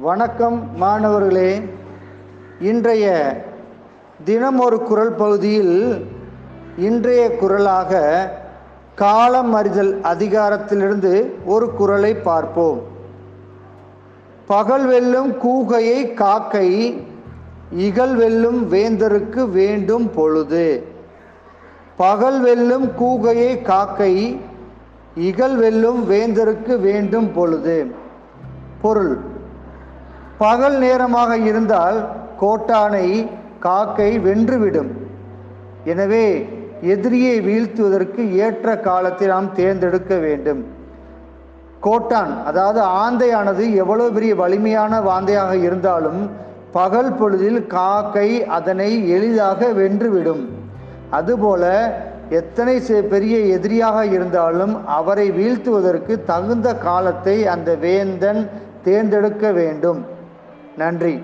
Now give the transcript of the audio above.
வணக்கம் மாணவர்களே. இன்றைய தினம் ஒரு குரல் பகுதியில் இன்றைய குரலாக காலம் அறிதல் அதிகாரத்திலிருந்து ஒரு குரலை பார்ப்போம். பகல் வெல்லும் கூகையை காக்கை இகல் வெல்லும் வேந்தருக்கு வேண்டும் பொழுது. பகல் வெல்லும் கூகையை காக்கை இகல் வெல்லும் வேந்தருக்கு வேண்டும் பொழுது. பொருள். பகல் நேரமாக இருந்தால் கோட்டானை காக்கை வென்றுவிடும். எனவே எதிரியை வீழ்த்துவதற்கு ஏற்ற காலத்தை நாம் தேர்ந்தெடுக்க வேண்டும். கோட்டான் அதாவது ஆந்தையானது எவ்வளவு பெரிய வலிமையான வாந்தையாக இருந்தாலும் பகல் பொழுதில் காக்கை அதனை எளிதாக வென்றுவிடும். அதுபோல எத்தனை பெரிய எதிரியாக இருந்தாலும் அவரை வீழ்த்துவதற்கு தகுந்த காலத்தை அந்த வேந்தன் தேர்ந்தெடுக்க வேண்டும். நன்றி.